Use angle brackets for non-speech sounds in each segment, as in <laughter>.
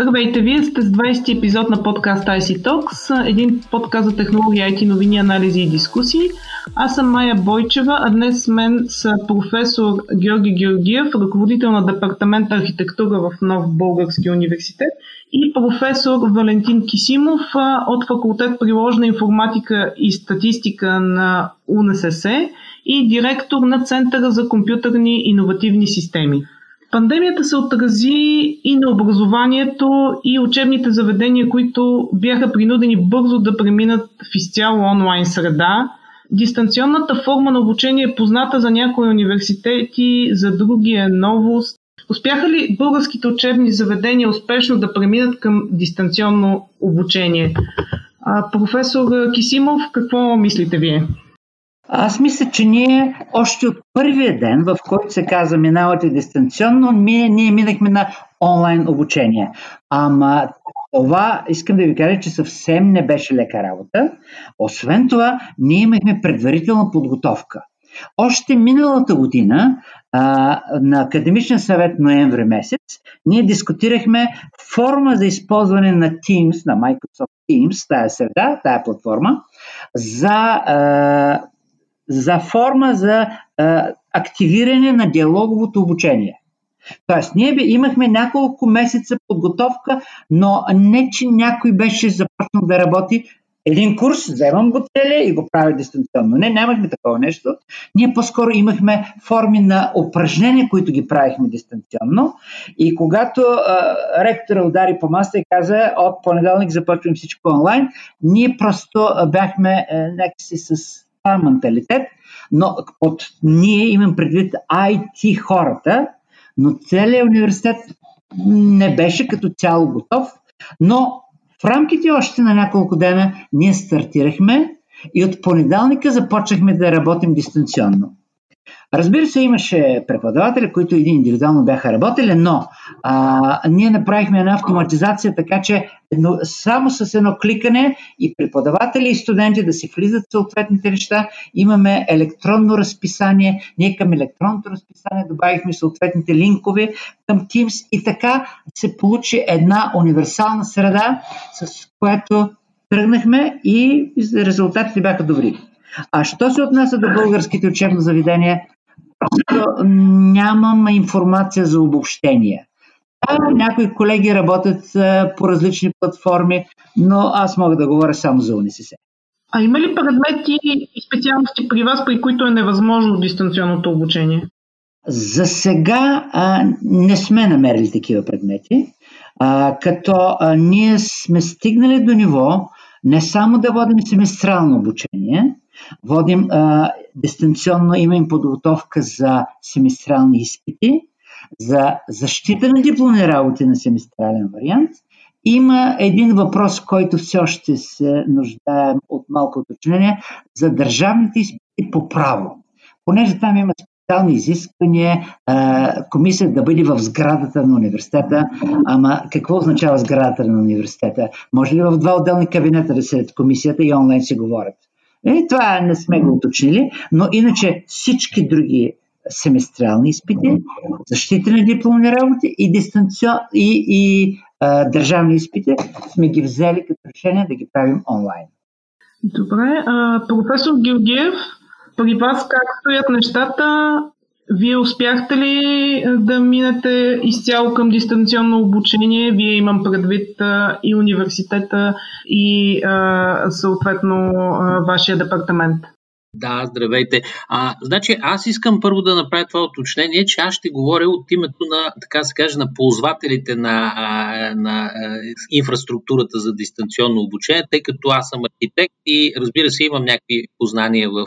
Здравейте, вие сте с 20 епизод на подкаст IC Talks, един подкаст за технологии, IT новини, анализи и дискусии. Аз съм Майя Бойчева, а днес с мен са професор Георги Георгиев, ръководител на департамент архитектура в Нов Български университет и професор Валентин Кисимов от факултет приложна информатика и статистика на УНСС и директор на Центъра за компютърни иновативни системи. Пандемията се отрази и на образованието и учебните заведения, които бяха принудени бързо да преминат в изцяло онлайн среда. Дистанционната форма на обучение е позната за някои университети, за други е новост. Успяха ли българските учебни заведения успешно да преминат към дистанционно обучение? А, професор Кисимов, какво мислите вие? Аз мисля, че ние още от първия ден, в който се каза минавате дистанционно, ние, ние минахме на онлайн обучение. Ама това искам да ви кажа, че съвсем не беше лека работа. Освен това, ние имахме предварителна подготовка. Още миналата година а, на Академичен съвет ноември месец ние дискутирахме форма за използване на Teams, на Microsoft Teams, тая среда, тая платформа, за а, за форма за а, активиране на диалоговото обучение. Тоест, ние имахме няколко месеца подготовка, но не, че някой беше започнал да работи един курс, вземам го целия и го правя дистанционно. Не, нямахме такова нещо. Ние по-скоро имахме форми на упражнения, които ги правихме дистанционно. И когато а, ректора удари по маста и каза, от понеделник започвам всичко онлайн, ние просто бяхме а, някакси с това менталитет, но от ние имам предвид IT хората, но целият университет не беше като цяло готов, но в рамките още на няколко дена ние стартирахме и от понеделника започнахме да работим дистанционно. Разбира се, имаше преподаватели, които един индивидуално бяха работили, но а, ние направихме една автоматизация, така че едно, само с едно кликане и преподаватели и студенти да си влизат в съответните неща. Имаме електронно разписание. Ние към електронното разписание добавихме съответните линкове към Teams и така се получи една универсална среда, с която тръгнахме и резултатите бяха добри. А що се отнася до българските учебни заведения, нямам информация за обобщение. Да, някои колеги работят по различни платформи, но аз мога да говоря само за УНИСС. А има ли предмети и специалности при вас, при които е невъзможно дистанционното обучение? За сега а, не сме намерили такива предмети, а, като а, ние сме стигнали до ниво не само да водим семестрално обучение, Водим а, дистанционно, имам подготовка за семестрални изпити, за защита на дипломни работи на семестрален вариант. Има един въпрос, който все още се нуждае от малко уточнение за държавните изпити по право. Понеже там има специални изисквания, комисията да бъде в сградата на университета. Ама какво означава сградата на университета? Може ли в два отделни кабинета да седят комисията и онлайн си говорят? Е, това не сме го уточнили, но иначе всички други семестрални изпити, защита на дипломни работи и, дистанцион, и, и а, държавни изпити сме ги взели като решение да ги правим онлайн. Добре. А, професор Георгиев, при вас как стоят нещата? Вие успяхте ли да минете изцяло към дистанционно обучение? Вие имам предвид и университета и съответно вашия департамент. Да, здравейте. А, значи, аз искам първо да направя това уточнение, че аз ще говоря от името на, така се каже, на ползвателите на, на инфраструктурата за дистанционно обучение, тъй като аз съм архитект и разбира се имам някакви познания в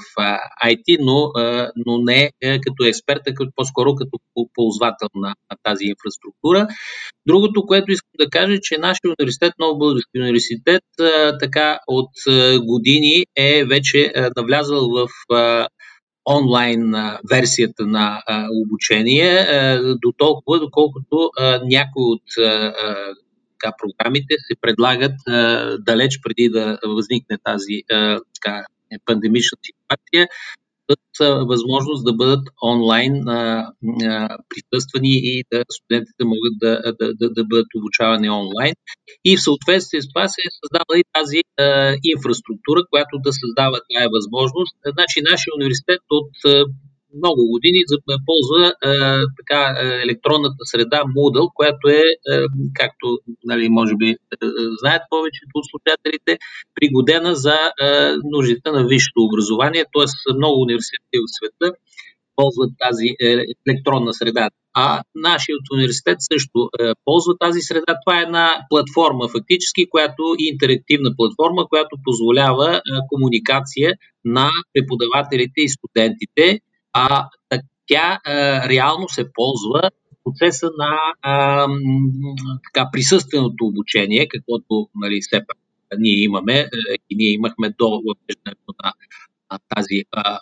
IT, но, но не е, като експерт, а като, по-скоро като ползвател на, на тази инфраструктура. Другото, което искам да кажа, е, че нашия университет, Нов Български университет, така от години е вече навлязал в онлайн версията на обучение, до толкова, доколкото някои от така, програмите се предлагат далеч преди да възникне тази така, пандемична ситуация дадат възможност да бъдат онлайн а, а, присъствани и да студентите могат да, да, да, да бъдат обучавани онлайн. И в съответствие с това се е създала и тази а, инфраструктура, която да създава тази възможност. Значи, нашия университет от много години ползва а, така, електронната среда Moodle, която е, а, както нали, може би знаят повечето от слушателите, пригодена за нуждите на висшето образование, т.е. много университети в света ползват тази е, електронна среда. А нашият университет също е, ползва тази среда. Това е една платформа фактически, която е интерактивна платформа, която позволява е, комуникация на преподавателите и студентите а тя а, реално се ползва в процеса на а, така, присъственото обучение, каквото нали, все пак ние имаме е, и ние имахме до въвеждането на а, тази а,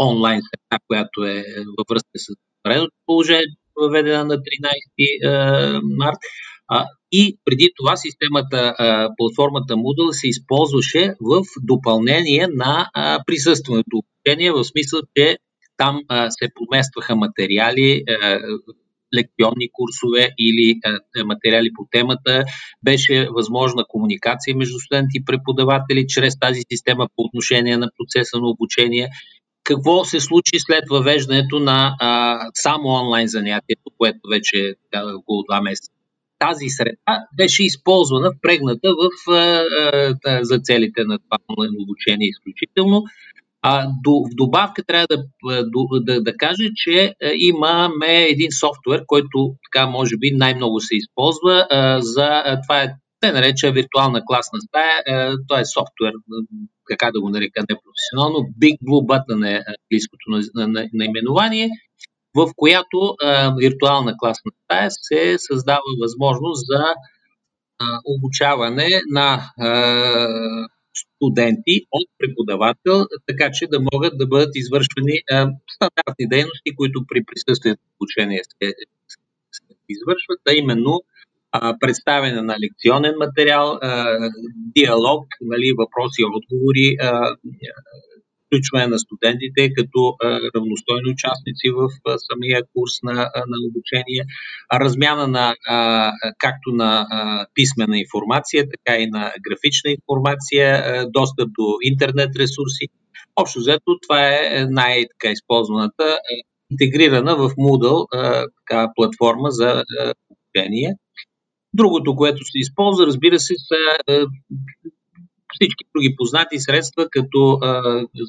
онлайн среда, която е във връзка с вредното положение, въведена на 13 март. А, и преди това системата, а, платформата Moodle се използваше в допълнение на а, присъственото обучение, в смисъл, че там а, се поместваха материали, а, лекционни курсове или а, материали по темата. Беше възможна комуникация между студенти и преподаватели чрез тази система по отношение на процеса на обучение. Какво се случи след въвеждането на а, само онлайн занятието, което вече е около два месеца? Тази среда беше използвана, впрегната в, а, а, за целите на това онлайн обучение изключително а, до, в добавка трябва да, да, да кажа, че имаме един софтуер, който така може би най-много се използва а, за а, това е те нареча виртуална класна стая. Това е софтуер, така да го нарека непрофесионално. Big Blue Button е английското наименование, в която а, виртуална класна стая се създава възможност за а, обучаване на а, студенти от преподавател, така че да могат да бъдат извършвани а, стандартни дейности, които при присъствието в обучение се, се извършват, а именно а, представяне на лекционен материал, диалог, нали, въпроси и отговори, а, включване на студентите като равностойни участници в самия курс на, на обучение, размяна на както на писмена информация, така и на графична информация, достъп до интернет ресурси. Общо взето това е най-използваната интегрирана в Moodle така, платформа за обучение. Другото, което се използва, разбира се, са всички други познати средства, като а,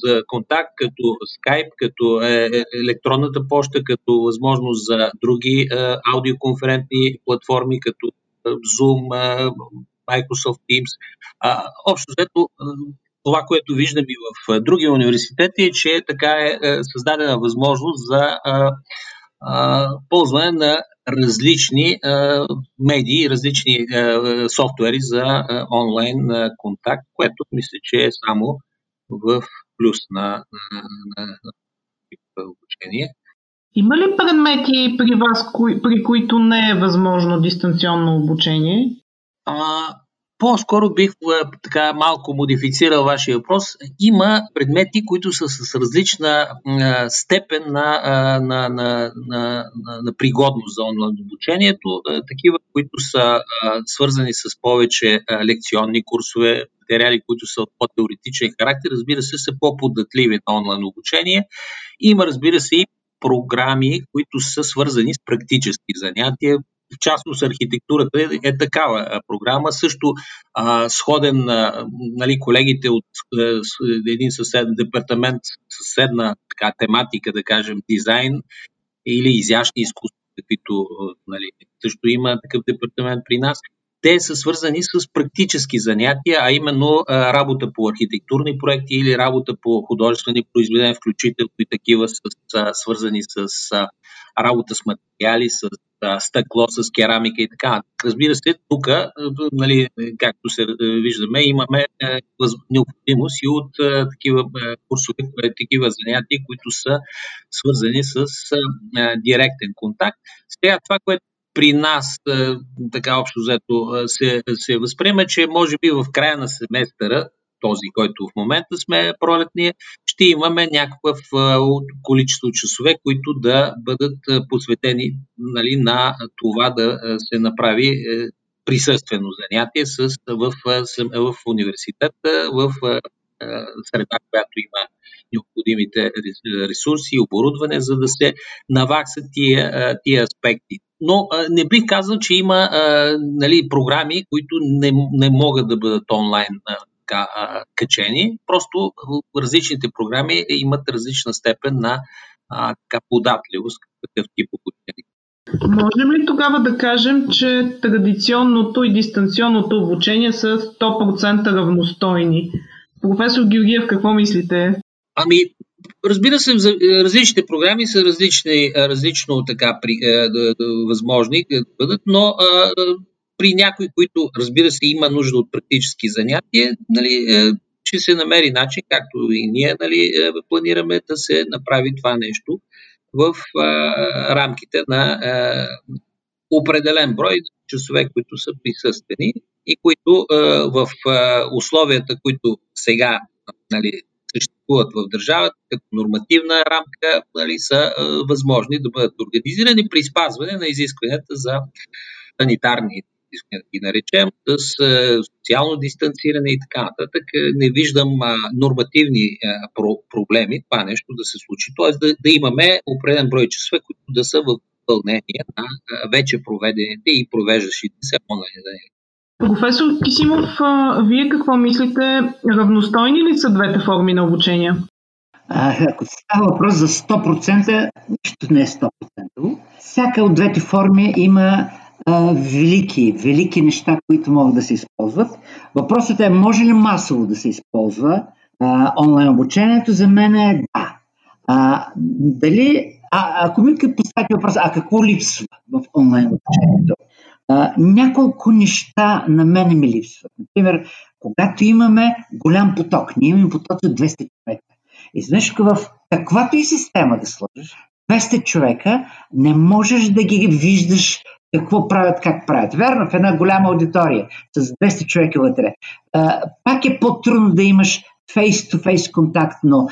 за контакт, като Skype, като е, е, електронната почта, като възможност за други а, аудиоконферентни платформи, като Zoom, а, Microsoft Teams. А, общо взето, това, което виждам и в други университети, е, че така е, е създадена възможност за а, ползване на различни медии, различни софтуери за онлайн контакт, което мисля, че е само в плюс на, на, на, на обучение. Има ли предмети при вас, кои, при които не е възможно дистанционно обучение? А, по-скоро бих така малко модифицирал вашия въпрос. Има предмети, които са с различна а, степен на, а, на, на, на, на пригодност за онлайн обучението. Такива, които са свързани с повече лекционни курсове, материали, които са от по-теоретичен характер, разбира се, са по-податливи на онлайн обучение. Има, разбира се, и програми, които са свързани с практически занятия, в частност архитектурата е, е такава програма. Също а, сходен, а, нали, колегите от а, един съседен департамент, съседна така, тематика, да кажем, дизайн или изящни изкуства, каквито нали, също има такъв департамент при нас, те са свързани с практически занятия, а именно а, работа по архитектурни проекти или работа по художествени произведения, включително и такива с, а, свързани с а, работа с материали, с стъкло, с керамика и така. Разбира се, тук, нали, както се виждаме, имаме необходимост и от такива курсове, такива занятия, които са свързани с директен контакт. Сега това, което при нас, така общо взето, се, се възприема, че може би в края на семестъра, този, който в момента сме пролетния, ще имаме някакъв количество часове, които да бъдат посветени нали, на това да се направи е, присъствено занятие с, в, в, университета, в среда, която има необходимите ресурси и оборудване, за да се наваксат тия, тия аспекти. Но не бих казал, че има нали, програми, които не, не могат да бъдат онлайн така, качени. Просто различните програми имат различна степен на а, така, податливост какъв тип обучение. Можем ли тогава да кажем, че традиционното и дистанционното обучение са 100% равностойни? Професор Георгиев, какво мислите? Ами, разбира се, различните програми са различни, различно така при, е, възможни да бъдат, но при някои, които, разбира се, има нужда от практически занятия, нали, е, ще се намери начин, както и ние нали, е, планираме да се направи това нещо в а, рамките на а, определен брой часове, които са присъствени и които а, в а, условията, които сега нали, съществуват в държавата като нормативна рамка, нали, са а, възможни да бъдат организирани при спазване на изискванията за санитарни да ги наречем, с социално дистанциране и така нататък. Не виждам нормативни про- проблеми това нещо да се случи. Тоест да, да имаме определен брой часове, които да са в изпълнение на вече проведените и провеждащите се онлайн занятия. Професор Кисимов, вие какво мислите? Равностойни ли са двете форми на обучение? А, ако става въпрос за 100%, нищо не е 100%. Всяка от двете форми има велики, велики неща, които могат да се използват. Въпросът е, може ли масово да се използва а, онлайн обучението? За мен е да. А, дали, а, ако ми поставите въпрос, а какво липсва в онлайн обучението? А, няколко неща на мене ми липсват. Например, когато имаме голям поток, ние имаме поток от 200 човека. Изведнъж в каквато и система да сложиш, 200 човека не можеш да ги виждаш какво правят, как правят. Вярно, в една голяма аудитория с 200 човека вътре. Пак е по-трудно да имаш фейс-то-фейс контакт, но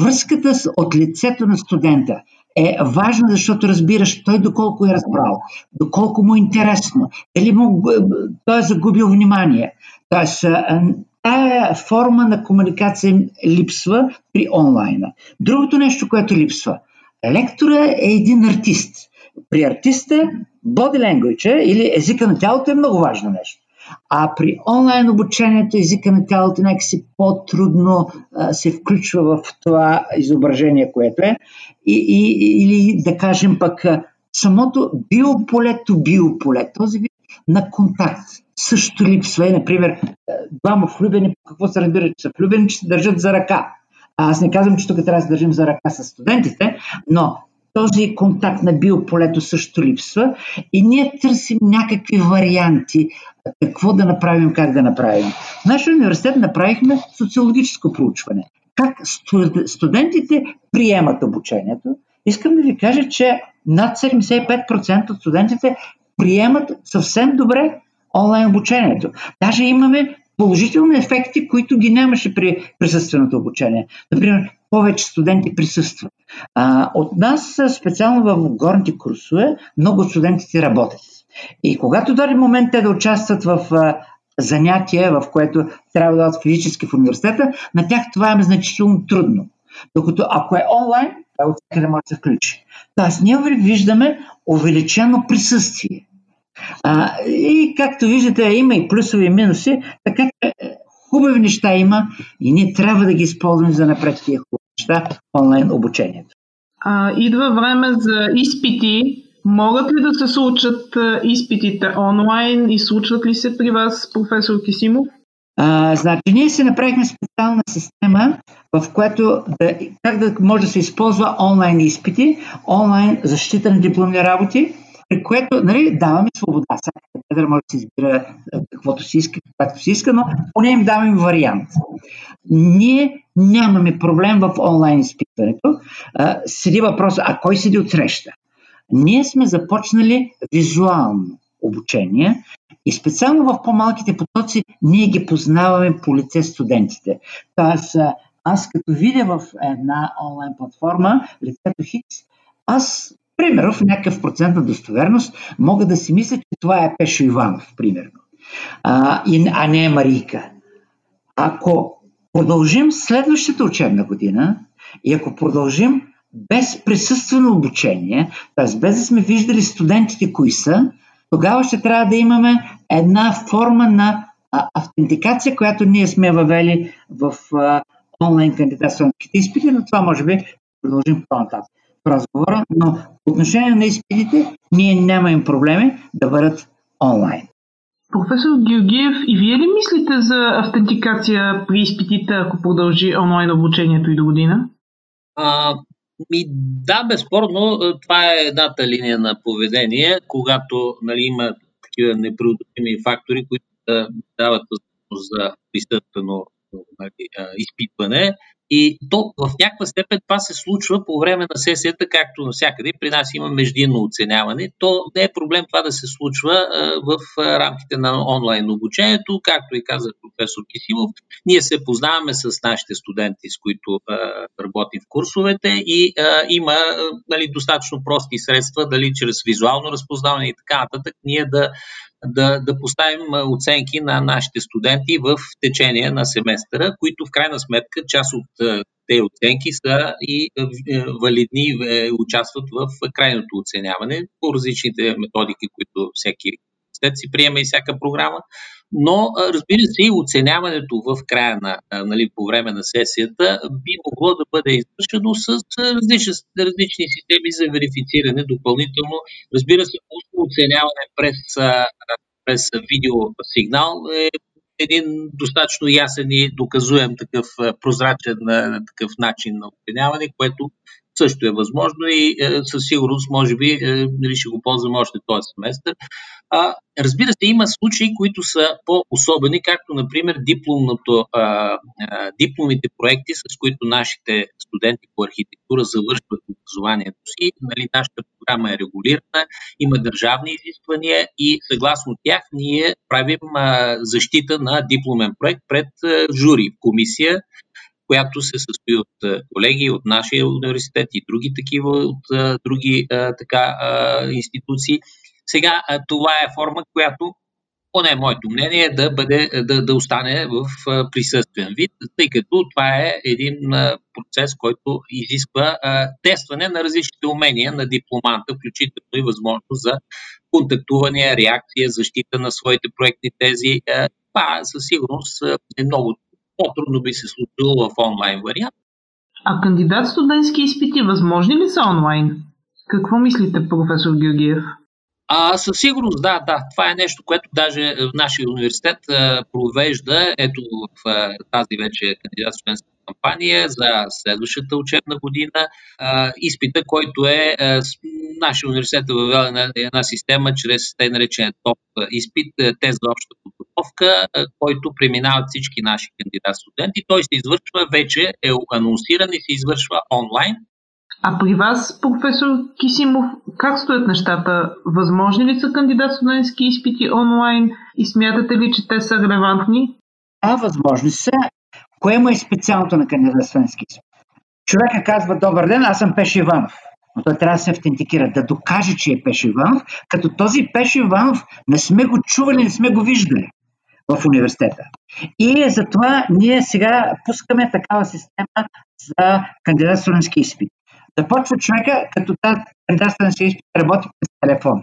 връзката от лицето на студента е важна, защото разбираш той доколко е разбрал, доколко му е интересно, дали му, той е загубил внимание. Тоест, тая форма на комуникация липсва при онлайна. Другото нещо, което липсва. Лектора е един артист. При артиста body language или езика на тялото е много важно нещо. А при онлайн обучението езика на тялото някакси по-трудно а, се включва в това изображение, което е. И, и, или да кажем пък самото биополето, биополе, този вид на контакт също липсва. И, например, двама влюбени, какво се разбира, че са влюбени, че се държат за ръка. Аз не казвам, че тук трябва да се държим за ръка с студентите, но този контакт на биополето също липсва и ние търсим някакви варианти какво да направим, как да направим. В нашия университет направихме социологическо проучване. Как студентите приемат обучението. Искам да ви кажа, че над 75% от студентите приемат съвсем добре онлайн обучението. Даже имаме положителни ефекти, които ги нямаше при присъственото обучение. Например, повече студенти присъстват. А, от нас, специално в горните курсове, много студентите работят. И когато дойде момент те да участват в а, занятия, в което трябва да дадат физически в университета, на тях това е значително трудно. Докато ако е онлайн, това от всякъде може да се включи. Тоест, ние виждаме увеличено присъствие. А, и както виждате, има и плюсови и минуси, така че е, хубави неща има и ние трябва да ги използваме за напред тия хубави неща онлайн обучението. А, идва време за изпити. Могат ли да се случат изпитите онлайн и случват ли се при вас, професор Кисимов? А, значи, ние си направихме специална система, в която да, как да може да се използва онлайн изпити, онлайн защита на дипломни работи, при което нали, даваме свобода. Всяка катедра може да се избира каквото си иска, каквото си иска, но поне им даваме вариант. Ние нямаме проблем в онлайн изпитването. седи въпрос, а кой седи от среща? Ние сме започнали визуално. обучение. И специално в по-малките потоци ние ги познаваме по лице студентите. Тоест, аз като видя в една онлайн платформа лицето Хикс, аз, примерно, в някакъв процент на достоверност, мога да си мисля, че това е Пешо Иванов, примерно, а, а не е Марийка. Ако продължим следващата учебна година и ако продължим без присъствено обучение, т.е. без да сме виждали студентите кои са, тогава ще трябва да имаме една форма на автентикация, която ние сме въвели в онлайн кандидатстваните изпити, но това може би продължим по-нататък разговора, но по отношение на изпитите ние нямаме проблеми да бъдат онлайн. Професор Георгиев, и вие ли мислите за автентикация при изпитите, ако продължи онлайн обучението и до година? А, ми, да, безспорно, това е едната линия на поведение, когато нали, има такива непреодолими фактори, които да дават възможност за присъствено нали, изпитване. И то в някаква степен това се случва по време на сесията, както навсякъде. При нас има междинно оценяване. То не е проблем това да се случва в рамките на онлайн обучението. Както и каза професор Кисимов, ние се познаваме с нашите студенти, с които работим в курсовете и има нали, достатъчно прости средства, дали чрез визуално разпознаване и така нататък, ние да да, да поставим оценки на нашите студенти в течение на семестъра, които в крайна сметка част от тези оценки са и валидни и участват в крайното оценяване по различните методики, които всеки университет си приема и всяка програма. Но, разбира се, и оценяването в края на, нали, по време на сесията би могло да бъде извършено с различни, различни системи за верифициране допълнително. Разбира се, оценяване през, през видеосигнал е един достатъчно ясен и доказуем такъв прозрачен такъв начин на оценяване, което също е възможно и е, със сигурност, може би, е, нали ще го ползваме още този семестър. А, разбира се, има случаи, които са по-особени, както, например, дипломното, а, а, дипломите проекти, с които нашите студенти по архитектура завършват образованието си. Нали, нашата програма е регулирана, има държавни изисквания и съгласно тях ние правим а, защита на дипломен проект пред а, жури, комисия, която се състои от колеги от нашия университет и други такива от други така, институции. Сега това е форма, която поне моето мнение е да, бъде, да, да остане в присъствен вид, тъй като това е един процес, който изисква тестване на различните умения на дипломанта, включително и възможност за контактуване, реакция, защита на своите проектни тези. Това със сигурност е много по-трудно би се случило в онлайн вариант. А кандидат студентски изпити възможни ли са онлайн? Какво мислите, професор Георгиев? А, със сигурност, да, да. Това е нещо, което даже в нашия университет а, провежда. Ето в а, тази вече кандидат студентска кампания за следващата учебна година. А, изпита, който е а, нашия университет е въвел една, една система чрез те наречен топ изпит, тест за обща подготовка, който преминават всички наши кандидат студенти. Той се извършва вече, е анонсиран и се извършва онлайн а при вас, професор Кисимов, как стоят нещата? Възможни ли са кандидат студентски изпити онлайн и смятате ли, че те са релевантни? А, възможни са. Кое му е специалното на кандидат студентски изпит? Човека казва, добър ден, аз съм Пеш Иванов. Но той трябва да се автентикира, да докаже, че е Пеш Иванов, като този Пеш Иванов не сме го чували, не сме го виждали в университета. И затова ние сега пускаме такава система за кандидат студентски изпит. Започва човека, като тази кандидатствен се изпит работи през телефон.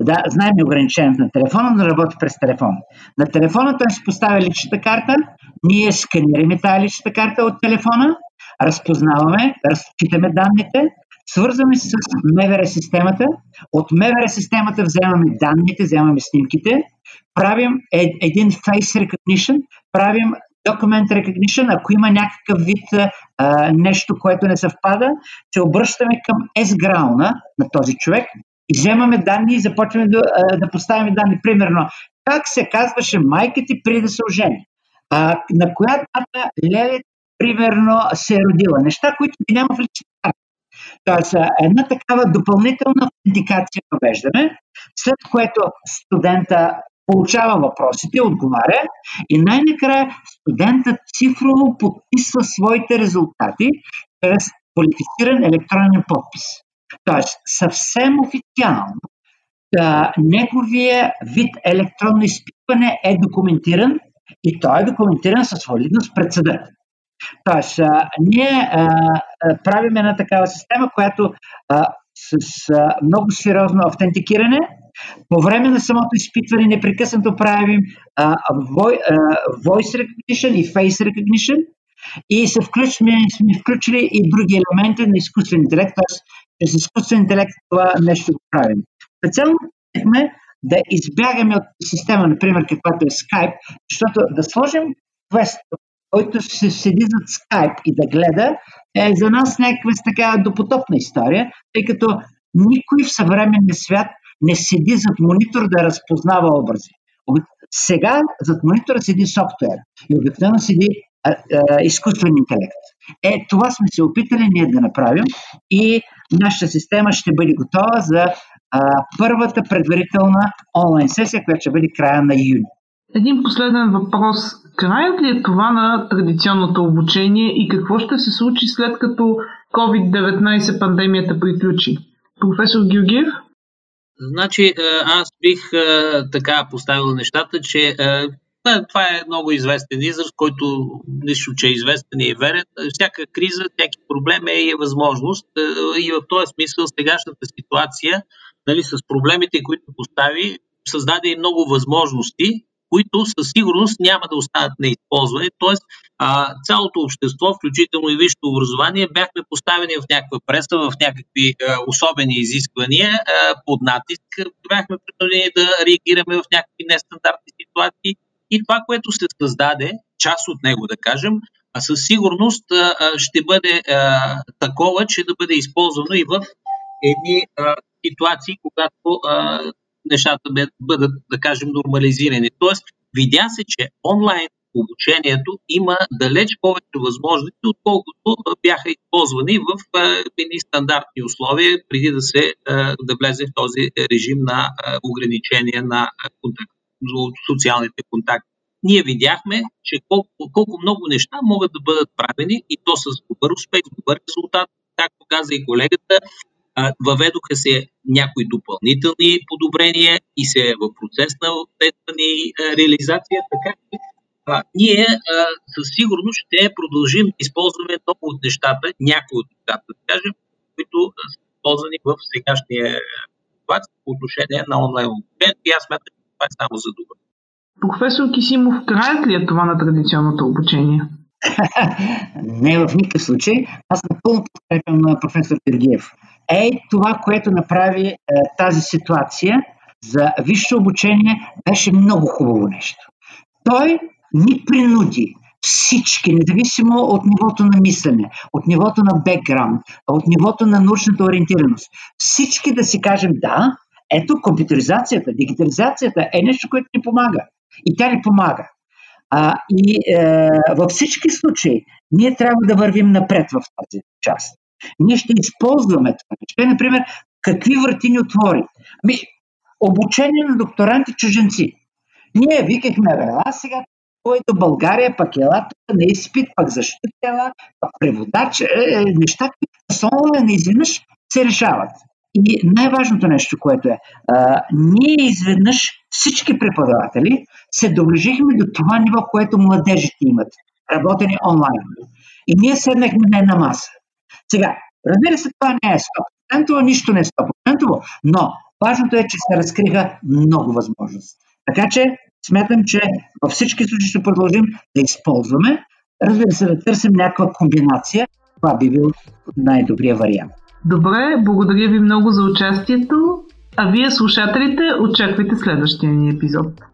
Да, знаем ограничението на телефона, но работи през телефон. На телефона той се поставя личната карта, ние сканираме тази личната карта от телефона, разпознаваме, разчитаме данните, свързваме с МВР системата, от МВР системата вземаме данните, вземаме снимките, правим е, един face recognition, правим document recognition, ако има някакъв вид а, нещо, което не съвпада, се обръщаме към S-грауна на този човек и вземаме данни и започваме да, да поставяме данни. Примерно, как се казваше майка ти преди да се ожени? А, на коя дата Леле, примерно, се е родила? Неща, които ги няма в личната Тоест, една такава допълнителна автентикация въвеждаме, след което студента получава въпросите, отговаря и най-накрая студентът цифрово подписва своите резултати чрез квалифициран електронен подпис. Тоест, съвсем официално да, неговия вид електронно изпитване е документиран и той е документиран със валидност пред съда. Тоест, а, ние а, правим една такава система, която а, с а, много сериозно автентикиране, по време на самото изпитване непрекъснато правим а, voice recognition и face recognition и се включваме, сме включили и други елементи на изкуствен интелект, т.е. чрез изкуствен интелект това нещо го правим. Специално да избягаме от система, например, каквато е Skype, защото да сложим квест, който се седи зад Skype и да гледа, е за нас някаква така допотопна история, тъй като никой в съвременния свят не седи зад монитор да разпознава образи. Сега зад монитора седи софтуер и обикновено седи а, а, изкуствен интелект. Е, това сме се опитали ние да направим и нашата система ще бъде готова за а, първата предварителна онлайн сесия, която ще бъде края на юни. Един последен въпрос. Краят ли е това на традиционното обучение и какво ще се случи след като COVID-19 пандемията приключи? Професор Георгиев? Значи, аз бих така поставил нещата, че това е много известен израз, който нищо, че е известен и е верен. Всяка криза, всяки проблем е и е възможност. И в този смисъл сегашната ситуация нали, с проблемите, които постави, създаде и много възможности, които със сигурност няма да останат неизползвани. Тоест, а, цялото общество, включително и висшето образование, бяхме поставени в някаква преса, в някакви особени изисквания под натиск. Бяхме принудени да реагираме в някакви нестандартни ситуации. И това, което се създаде, част от него, да кажем, а със сигурност ще бъде такова, че да бъде използвано и в едни ситуации, когато нещата бъдат, да кажем, нормализирани. Тоест, видя се, че онлайн обучението има далеч повече възможности, отколкото бяха използвани в едни стандартни условия, преди да се да влезе в този режим на ограничение на контакт, социалните контакти. Ние видяхме, че колко, колко много неща могат да бъдат правени и то с добър успех, добър резултат, както каза и колегата, Въведоха се някои допълнителни подобрения и се е в процес на тестване и реализация, така че а, ние а, със сигурност ще продължим да използваме много от нещата, някои от нещата, да кажем, които са използвани в сегашния ситуация по отношение на онлайн обучението и аз смятам, че това е само за добро. Професор Кисимов, краят ли е това на традиционното обучение? <laughs> Не в никакъв случай. Аз напълно подкрепям на професор Тергиев е това, което направи е, тази ситуация за висше обучение, беше много хубаво нещо. Той ни принуди всички, независимо от нивото на мислене, от нивото на бекграунд, от нивото на научната ориентираност, всички да си кажем да, ето компютеризацията, дигитализацията е нещо, което ни помага. И тя ни помага. А, и е, във всички случаи ние трябва да вървим напред в тази част. Ние ще използваме това. Ще, например, какви врати ни отвори? Ми, обучение на докторанти чуженци. Ние викахме, бе, сега той България, пък ела тук на изпит, пък защо ела, пък преводач, е, е, неща, които са не изведнъж се решават. И най-важното нещо, което е, а, ние изведнъж всички преподаватели се доближихме до това ниво, което младежите имат, работени онлайн. И ние седнахме на една маса. Сега, разбира се, това не е 100%, нищо не е 100%, но важното е, че се разкриха много възможности. Така че смятам, че във всички случаи ще продължим да използваме. Разбира се, да търсим някаква комбинация. Това би бил най-добрия вариант. Добре, благодаря ви много за участието. А вие, слушателите, очаквайте следващия ни епизод.